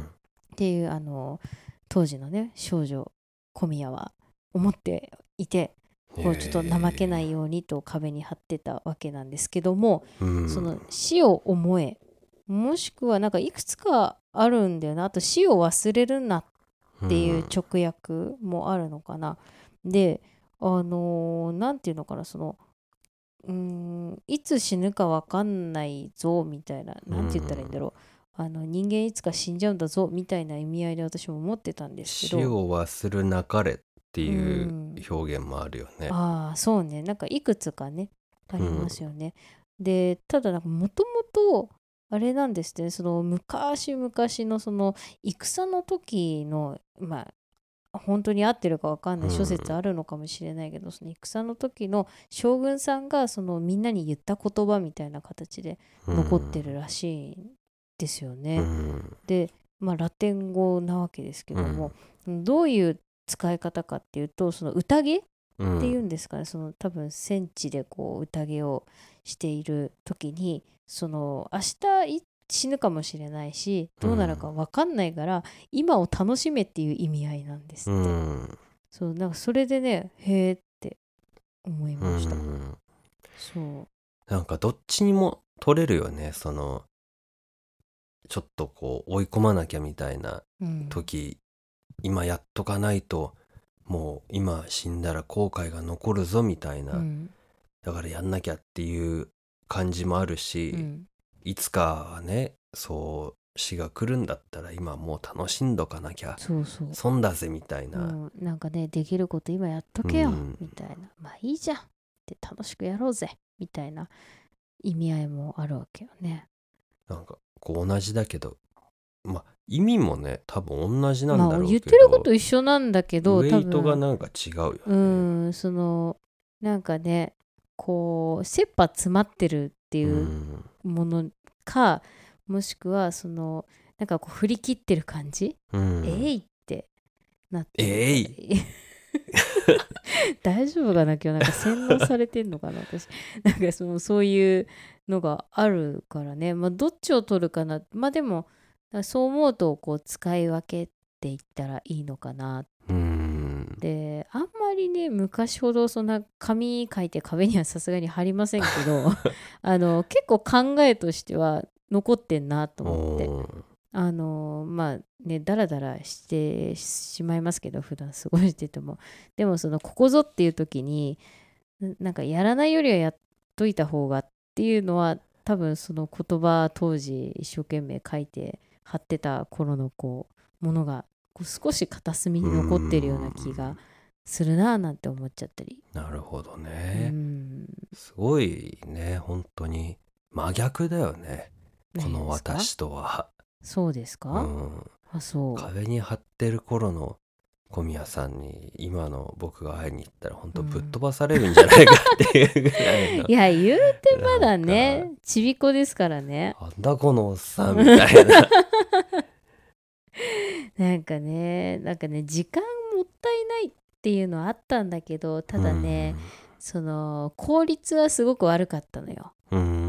B: ていうあの当時のね少女小宮は思っていてこうちょっと怠けないようにと壁に貼ってたわけなんですけども、
A: うん。
B: その死を思えもしくはなんかいくつかあるんだよな。あと死を忘れるなっていう直訳もあるのかな、であのーなんていうのかなそのうーんいつ死ぬか分かんないぞみたいななんて言ったらいいんだろう、あの人間いつか死んじゃうんだぞみたいな意味合いで私も思ってたんですけ
A: 死
B: ど
A: を忘るなかれっていう表現もあるよね。
B: ああそうね。なんかいくつかねありますよね、でただなんかもともとあれなんですね。その昔々のその戦の時のまあ本当に合ってるか分かんない
A: うん。
B: 諸説あるのかもしれないけど、その戦の時の将軍さんがそのみんなに言った言葉みたいな形で残ってるらしいんですよね。
A: うん。
B: で、まあ、ラテン語なわけですけども、どういう使い方かっていうとその宴
A: うん
B: っていうんですかね、その多分戦地でこう宴をしている時にその明日い死ぬかもしれないしどうなるか分かんないから、今を楽しめっていう意味合いなんです
A: う
B: って、
A: ん。
B: そうなんかそれでねへーって思いました、
A: うん。
B: そう。
A: なんかどっちにも取れるよねそのちょっとこう追い込まなきゃみたいな
B: うん。
A: 時、今やっとかないともう今死んだら後悔が残るぞみたいな、
B: うん。
A: だからやんなきゃっていう感じもあるし、
B: うん。
A: いつかはねそう死が来るんだったら今もう楽しんどかなきゃ
B: そうそう。
A: 損だぜみたいな、
B: うん、なんかねできること今やっとけよ、
A: うん。
B: みたいな。まあいいじゃんって楽しくやろうぜみたいな意味合いもあるわけよね。
A: なんかこう同じだけどまあ意味もね多分同じなんだ
B: まあ
A: ろうけど、
B: 言ってること一緒なんだけど多
A: ウェイトが
B: 分。
A: なんか違うよね。
B: うんそのなんかねこう切羽詰まってるっていううん。ものか、もしくはそのなんかこう振り切ってる感じ、
A: うん。
B: えいってなってる
A: えい。
B: 大丈夫かな今日。なんか洗脳されてんのかな私。なんかそのそういうのがあるからね。まあどっちを取るかな。まあでもそう思うとこう使い分けていったらいいのかな
A: うん。
B: であんまりね昔ほどそんな紙書いて壁にはさすがに貼りませんけど あの結構考えとしては残ってんなと思って。あのまあねダラダラしてしまいますけど普段過ごしてても。でもそのここぞっていう時にななんかやらないよりはやっといた方がっていうのは多分その言葉当時一生懸命書いて貼ってた頃のこうものがこう少し片隅に残ってるような気がするなぁなんて思っちゃったり、
A: なるほど
B: う
A: ね、
B: ん、
A: すごいね。本当に真逆だよね。この私とは、
B: そうですか、
A: うん、
B: あそう。
A: 壁に貼ってる頃の小宮さんに今の僕が会いに行ったら本当ぶっ飛ばされるんじゃないかっていうぐらいの、
B: いや言うてまだね。ちびっこですからね。
A: なんだこのおっさんみたいな。
B: なんかねなんかね時間もったいないっていうのはあったんだけどただね、その効率はすごく悪かったのよ。
A: うん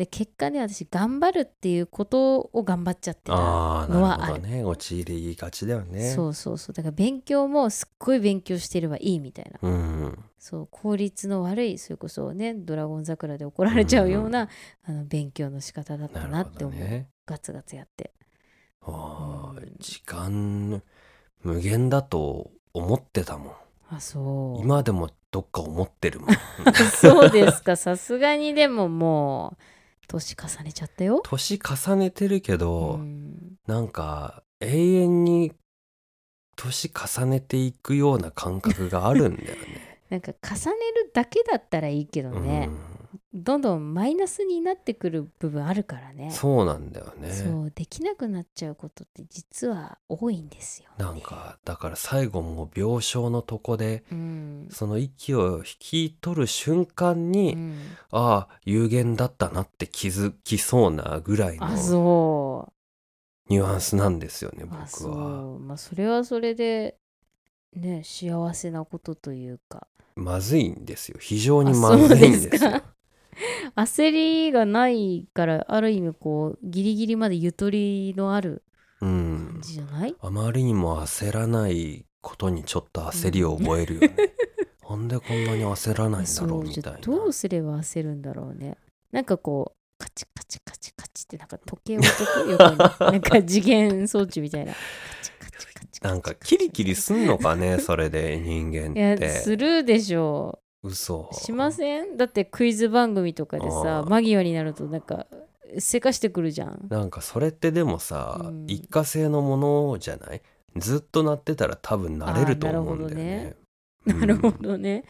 B: で結果ね私頑張るっていうことを頑張っちゃってた
A: ああ
B: のはある。
A: なるほどね。陥りがちだよね。
B: そうそうそう。だから勉強もすっごい勉強してればいいみたいな。
A: うん
B: そう効率の悪いそれこそね「ドラゴン桜」で怒られちゃうような、あの勉強の仕方だった
A: な
B: って思う、
A: どね。
B: ガツガツやって。
A: あー
B: うん。
A: 時間無限だと思ってたもん。
B: あそう。
A: 今でもどっか思ってるもん。
B: そうですか。さすがにでももう年重ねちゃったよ、
A: 年重ねてるけ
B: う
A: ど、
B: ん、
A: なんか永遠に年重ねていくような感覚があるんだよね。
B: なんか重ねるだけだったらいいけどね、どんどんマイナスになってくる部分あるからね。
A: うん、そうなんだよね。
B: そうできなくなっちゃうことって実は多いんですよ、ね、
A: なんかだから最後もう病床のとこで
B: うん、
A: その息を引き取る瞬間に、
B: うん。
A: ああ有限だったなって気づきそうなぐらいのニュアンスなんですよね
B: あ
A: 僕は。
B: そう。まあそれはそれでね幸せなことというか。
A: まずいんですよ。非常に
B: あ
A: まずいんですよ。
B: 焦りがないからある意味こうギリギリまでゆとりのある
A: う
B: 感
A: ん、
B: じじゃない、
A: あまりにも焦らないことにちょっと焦りを覚えるよね。なんでこんなに焦らないんだろ
B: そう
A: みたいな。
B: どうすれば焦るんだろうねなんかこうカチカチカチカチってなんか時計を置いとく横になんか次元装置みたいなカチカチカチカチ
A: なんかキリキリすんのかねそれで人間
B: いや
A: って。
B: するでしょ
A: 嘘。
B: うしません？だってクイズ番組とかでさ間際になるとなんかせかしてくるじゃん。
A: なんかそれってでもさ、
B: うん。
A: 一過性のものじゃない？ずっとなってたら多分慣れると思うんだよね。
B: なるほ
A: うん。
B: どね、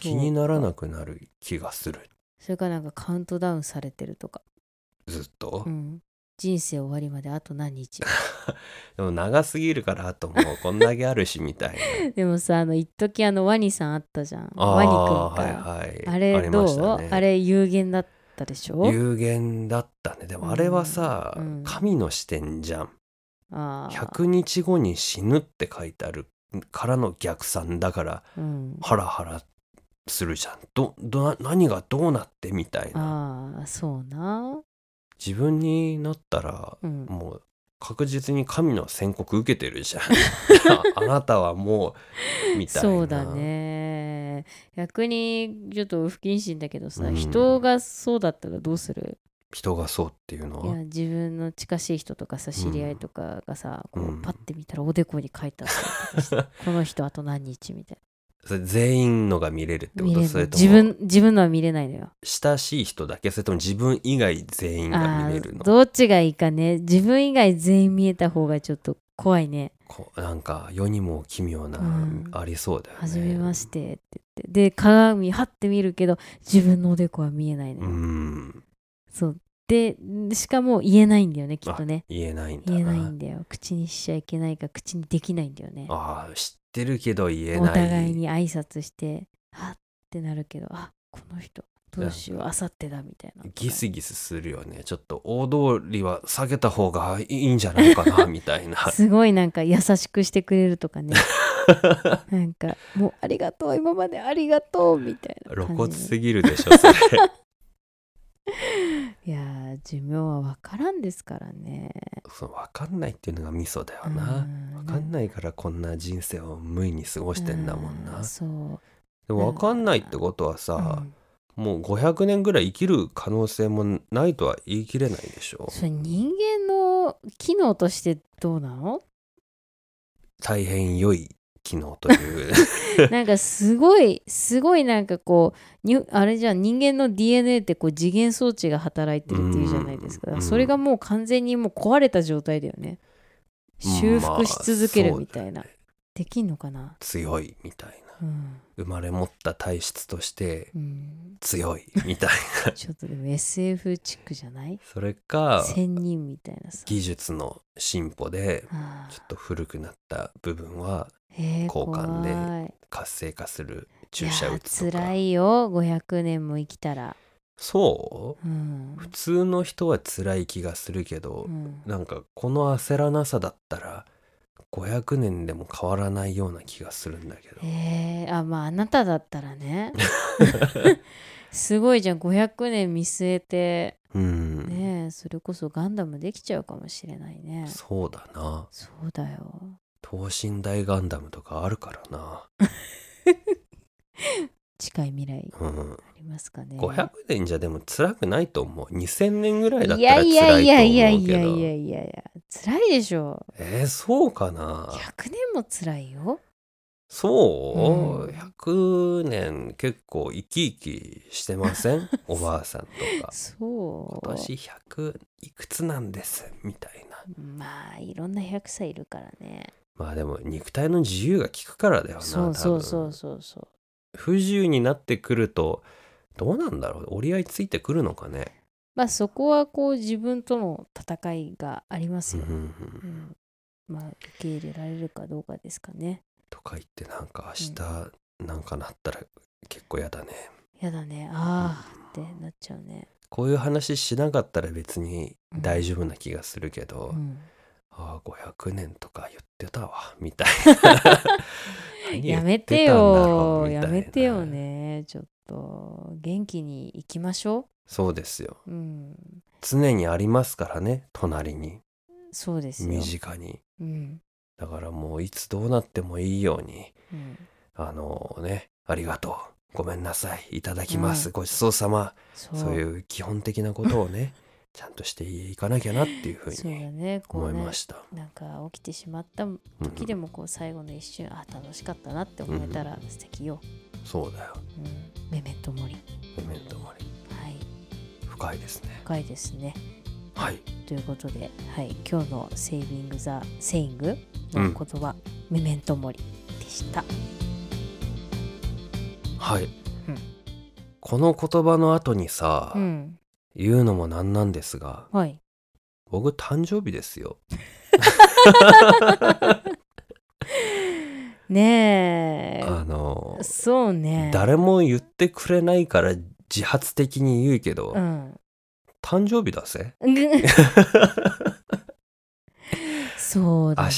A: 気にならなくなる気がする。
B: それからなんかカウントダウンされてるとか、
A: ずっと？
B: うん、人生終わりまであと何日？
A: でも長すぎるからあともうこんだけあるしみたいな。
B: でもさあの一時あのワニさんあったじゃん。
A: あ
B: ワニくん
A: あ
B: か、
A: はいはい。
B: あれ
A: り
B: どう
A: ね。
B: あれ有限だったでしょ？
A: 有限だったね。でもあれはさ、
B: うん
A: 神の視点じゃん。
B: あー。
A: 100日後に死ぬって書いてあるからの逆算だから
B: うん、
A: ハラハラするじゃん。どどな何がどうなってみたいな。
B: ああそうな
A: 自分になったら
B: うん。
A: もう確実に神の宣告受けてるじゃん。あ あなたはもうみたいな。
B: そうだね。逆にちょっと不謹慎だけどさ、
A: うん。
B: 人がそうだったらどうする？
A: 人がそうっていうのは？
B: いや自分の近しい人とかさ知り合いとかがさ、こ
A: う
B: うん。パッて見たらおでこに書いてあったりとかして この人あと何日？みたい
A: それ全員のが見れるってこと？それとも
B: 自分自分のは見れないのよ。
A: 親しい人だけ？それとも自分以外全員が
B: あ
A: 見れるの？
B: ーどっちがいいかね。自分以外全員見えた方がちょっと怖いね。
A: こうなんか世にも奇妙な、
B: うん。
A: ありそうだよね。
B: はじめましてって言って。で鏡はって見るけど自分のおでこは見えないの
A: う
B: よ、
A: ん。
B: そう。でしかも言えないんだよねきっとね。
A: あ言えないんだ。な。
B: 言えないんだよ。口にしちゃいけないか口にできないんだよね。
A: ああ知ってるけど言えない。
B: お互いに挨拶してはってなるけどあこの人どうしようあさってだみたいな。
A: ギスギスするよね。ちょっと大通りは下げた方がいいんじゃないかなみたいな。
B: すごいなんか優しくしてくれるとかね。なんかもうありがとう今までありがとうみたいな
A: 露骨すぎるでしょそれ
B: いやー寿命は分からんですからね。
A: そう分かんないっていうのがミソだよな。
B: うん。
A: 分かんないからこんな人生を無意に過ごしてんだもん
B: う
A: な
B: そう。
A: でも分かんないってことはさ
B: うん。
A: もう500年ぐらい生きる可能性もないとは言い切れないでしょ。
B: それ人間の機能としてどうなの？
A: 大変良い機能という。
B: なんかすごいすごいなんかこうにあれじゃん人間の DNA ってこう次元装置が働いてるっていうじゃないですか。
A: うん。
B: それがもう完全にもう壊れた状態だよね。修復し続けるみたいな、
A: まあ
B: できんのかな？
A: 強いみたいな。
B: うん、
A: 生まれ持った体質として
B: うん、
A: 強いみたいな。
B: ちょっとでも SF チックじゃない？
A: それか
B: 仙人みたいなさ。
A: 技術の進歩で
B: あ
A: ちょっと古くなった部分は交換で活性化する注射打つとか。
B: 辛いよ。500年も生きたら。
A: そう？
B: うん。
A: 普通の人は辛い気がするけど、
B: うん。
A: なんかこの焦らなさだったら500年でも変わらないような気がするんだけど。
B: えー、あまああなただったらね。すごいじゃん。500年見据えて
A: うん、
B: ねえそれこそガンダムできちゃうかもしれないね。
A: そうだな。
B: そうだよ
A: 等身大ガンダムとかあるからな、
B: 近い未来。
A: うん、
B: ありますかね。
A: 500年じゃでも辛くないと思う。2000年ぐらいだっ
B: い
A: たら
B: や
A: 辛いと思うけど。
B: いやいやいやいやいやいやいや辛いでしょ。
A: えーそうかな。
B: 100年も辛いよ。
A: そう、
B: うん
A: 100年結構生き生きしてません？おばあさんとか。
B: そう。
A: 今年100いくつなんです？みたいな。
B: まあいろんな100歳いるからね
A: まあでも肉体の自由が利くからだよな
B: そうそうそうそう。そう
A: 不自由になってくるとどうなんだろう折り合いついてくるのかね。
B: まあそこはこう自分との戦いがありますよ、
A: うんうんうん。
B: うん。まあ受け入れられるかどうかですかね。
A: とか言ってなんか明日なんかなったら結構やだね。
B: やだね。ああってなっちゃうね。
A: こういう話しなかったら別に大丈夫な気がするけど、
B: うん
A: ああ500年とか言ってたわみたいな。何
B: や
A: 言
B: めてよやめてよねちょっと。元気に行きましょ
A: そうですよ。
B: ううん。
A: 常にありますからね隣に。
B: そうですよ。
A: 身近に。
B: うん。
A: だからもういつどうなってもいいように
B: うん。
A: あのねありがとう。ごめんなさい。いただきます、
B: うん。
A: ごちそうさま。
B: そう
A: いう基本的なことをねちゃんとしていかなきゃなっていうふうに思
B: うね。
A: いました、
B: なんか起きてしまった時でもこう最後の一瞬あ楽しかったなって思えたら素敵よ、
A: そうだよ。
B: うん、メメントモリ
A: メメントモリ
B: はい。
A: 深いですね。
B: 深いですね。
A: はい。
B: ということで、はい、今日のセービング・ザ・セイングの言葉、メメントモリでした。
A: はい、
B: うん。
A: この言葉の後にさ、
B: うん
A: 言うのもなんなんですが
B: はい。
A: 僕誕生日ですよ。
B: ね
A: あの
B: えそうね。
A: 誰も言ってくれないから自発的に言うけど、
B: うん。
A: 誕生日だぜ。
B: そうだ
A: 明
B: ね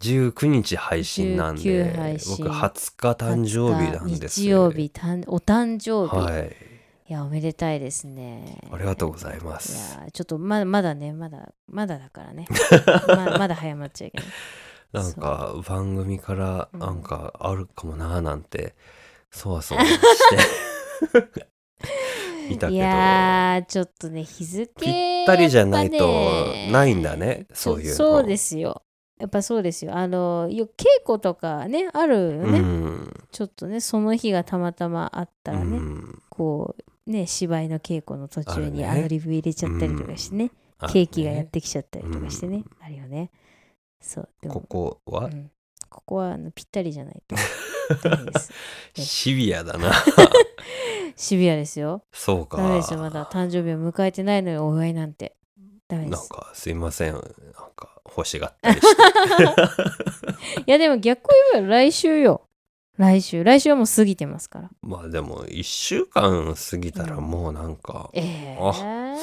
A: 日19日配信なん
B: 19
A: で僕20日誕生日なんです
B: 日曜日お誕生日、
A: はい
B: い、やおめでたいですね。
A: ありがとうございま
B: い
A: す
B: やちょっとまだまだねまだまだだからね。ままだ早まっちゃうけど
A: なんか番組から
B: うん。
A: なんかあるかもなーなんてそわそわして。いたけ
B: い
A: ど
B: やーちょっとね日付
A: ぴったりじゃないとないんだねそういうの。
B: そうですよ。やっぱそうですよ。あのよ稽古とかねあるよね、
A: うん。
B: ちょっとねその日がたまたまあったらね、
A: うん。
B: こうね芝居の稽古の途中にアドリブ入れちゃったりとかしてね
A: あ
B: ケーキがやってきちゃったりとかしてね、
A: うん。
B: あるよね。そうでも。
A: ここは？
B: うん。ここはあのぴったりじゃないと
A: シビアだな。
B: シビアですよ。
A: そうか。
B: ダメですよ。まだ誕生日を迎えてないのにお祝いなんて。ダメです。
A: なんかすいません。なんか欲しがったりして。
B: いやでも逆を言えば来週よ来週来週はもう過ぎてますから。
A: まあでも1週間過ぎたらもうなんか、
B: ええ。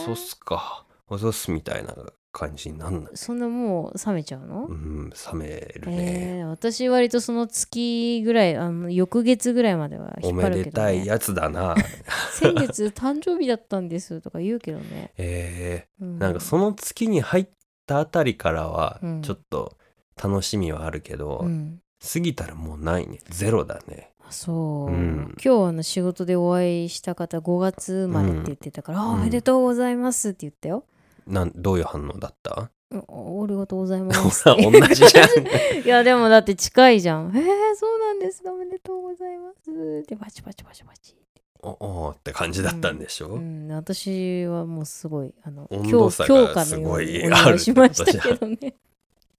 A: そうっすか。おそうっすみたいな感じになんない。
B: そんなもう冷めちゃうの、
A: うん冷める
B: え
A: ね、
B: え私割とその月ぐらいあの翌月ぐらいまでは
A: お
B: 引っ張るけど、
A: めでたい
B: ね、
A: やつだな。
B: 先月誕生日だったんですとか言うけどね、
A: え
B: う
A: ー、なんかその月に入ったあたりからは
B: うん。
A: ちょっと楽しみはあるけど、
B: うん
A: 過ぎたらもうないね。ゼロだね。
B: あそう、
A: うん。
B: 今日あの仕事でお会いした方5月生まれって言ってたから、あおめでとうございますって言ったよ、
A: なんどういう反応だった？
B: うん、ありがとうございます。
A: 同じじゃん。
B: いやでもだって近いじゃん。えー、そうなんです。おめでとうございますって。パチパチパチパチ
A: おおーって感じだったんでしょ、
B: うん、私はもうすごいあの
A: 温度差が
B: 強化のようにお願いしましたけどね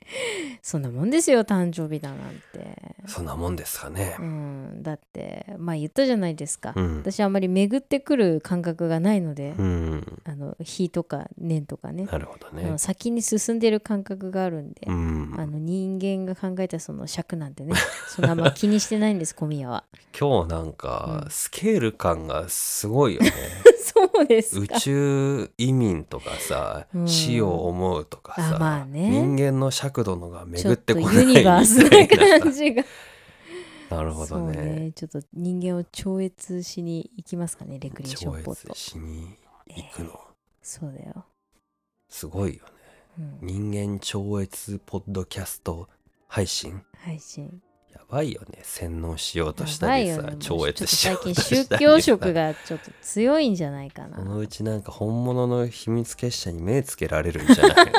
B: そんなもんですよ誕生日だなんて。
A: そんなもんですかね。
B: うんだってまあ言ったじゃないですか、
A: うん、
B: 私あんまり巡ってくる感覚がないので、
A: うん、
B: あの日とか年とかね。
A: なるほどね。
B: 先に進んでる感覚があるんで、
A: うん。
B: あの人間が考えたその尺なんてね そんなあんま気にしてないんです小宮は。
A: 今日なんか
B: うん。
A: スケール感がすごいよね
B: そうです
A: 宇
B: か
A: 宙移民とかさ、
B: うん。
A: 死を思うとかさ、
B: あまあね。
A: 人間の尺度のが巡
B: っ
A: ってこない
B: とユニバースな
A: みたいな
B: 感じが。
A: なるほどね。
B: ね。ちょっと人間を超越しに行きますかねレクリエーショ
A: 超
B: ンポット
A: 越しに行くの。
B: そうだよ、
A: すごいよね。
B: うん、
A: 人間超越ポッドキャスト配信？
B: 配信
A: やばいよね。洗脳しようとしたりさ、
B: ね。
A: 超越しようとしたり
B: 宗教色がちょっと強いんじゃないかな。
A: そのうちなんか本物の秘密結社に目つけられるんじゃないの？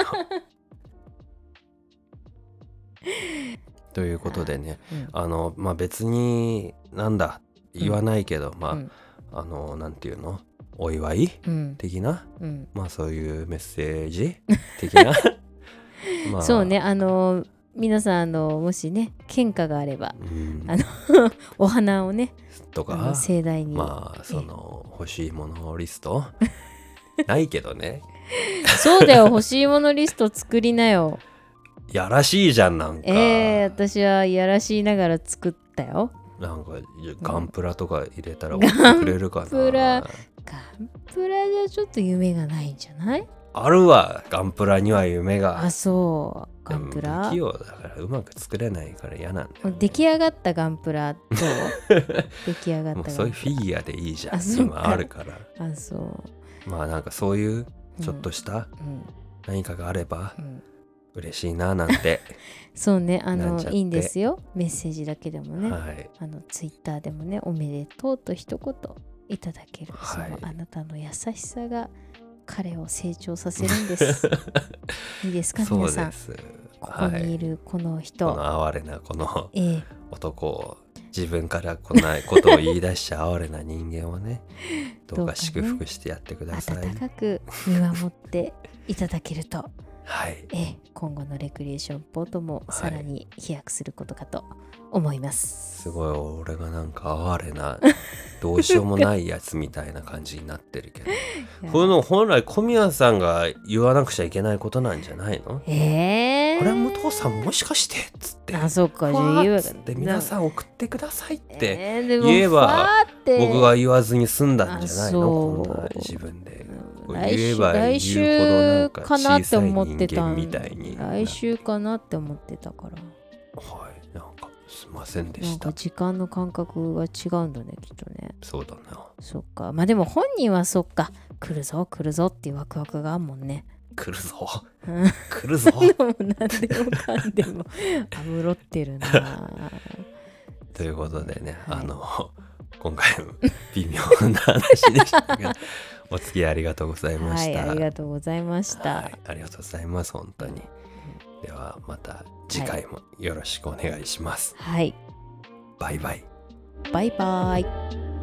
A: ということでね
B: うん。
A: あのまあ別になんだ言わないけど、まあ、
B: うん。
A: あのなんていうの？お祝い？
B: うん。
A: 的な？
B: うん。
A: まあそういうメッセージ？的な？まあ。
B: そうねあの皆さんあのもしね喧嘩があれば
A: うん。
B: あの お花をね
A: とか
B: 盛大に、
A: まあその欲しいものリスト？ないけどね。
B: そうだよ 欲しいものリスト作りなよ。
A: やらしいじゃんなんか、
B: えー、私はいやらしいながら作ったよ。
A: なんかガンプラとか入れたら送ってくれるかな。
B: ガンプラ。ガンプラじゃちょっと夢がないんじゃない？
A: あるわ。ガンプラには夢が。
B: あそうガンプラ。
A: 不器用だからうまく作れないから嫌なんだよ、ね、
B: 出来上がったガンプラどう？出来上がった
A: もうそういうフィギュアでいいじゃん。今あるから。
B: あそう。
A: まあなんかそういうちょっとした
B: うん。
A: 何かがあれば
B: うん。
A: 嬉しいななんて、
B: そうねあのいいんですよ。メッセージだけでもね、
A: はい。
B: あのツイッターでもねおめでとうと一言いただける、
A: はい。
B: そのあなたの優しさが彼を成長させるんです。いいですか皆さん？ここにいるこの人、
A: この哀れなこの
B: ええ。
A: 男を自分からこんなことを言い出しちゃ哀れな人間をね どうか祝福してやってください、
B: 温かく見守っていただけると、
A: はい。
B: ええ。今後のレクリエーションポートも
A: はい
B: さらに飛躍することかと思います。
A: すごい俺がなんか哀れな どうしようもないやつみたいな感じになってるけど。この本来小宮さんが言わなくちゃいけないことなんじゃないの？
B: ええ
A: あれ武藤さんもしかしてっつって
B: あ、そっか、じゃ
A: ふ
B: あ言えば
A: わーっ皆さん送ってくださいって言えば僕が言わずに済んだんじゃないの？こんな自分で。言えば
B: 来週かなって思ってた来週かなって思ってたから。
A: はいなんかすいませんでした。
B: か時間の感覚が違うんだねきっとね。
A: そうだな。
B: そっか。まあでも本人はそっか。来るぞ来るぞっていうワクワクがあんもんね。
A: 来るぞ。
B: うん。
A: 来るぞ。
B: でも何でもかんでも。あむろってるな。
A: ということでね、
B: はい。
A: あの今回も微妙な話でしたが お付き合いありがとうございま
B: はい
A: した。
B: ありがとうございました、
A: はいありがとうございます本当に。ではまた次回もよろしくお願いします。
B: はい
A: バイバイ。
B: バイバイ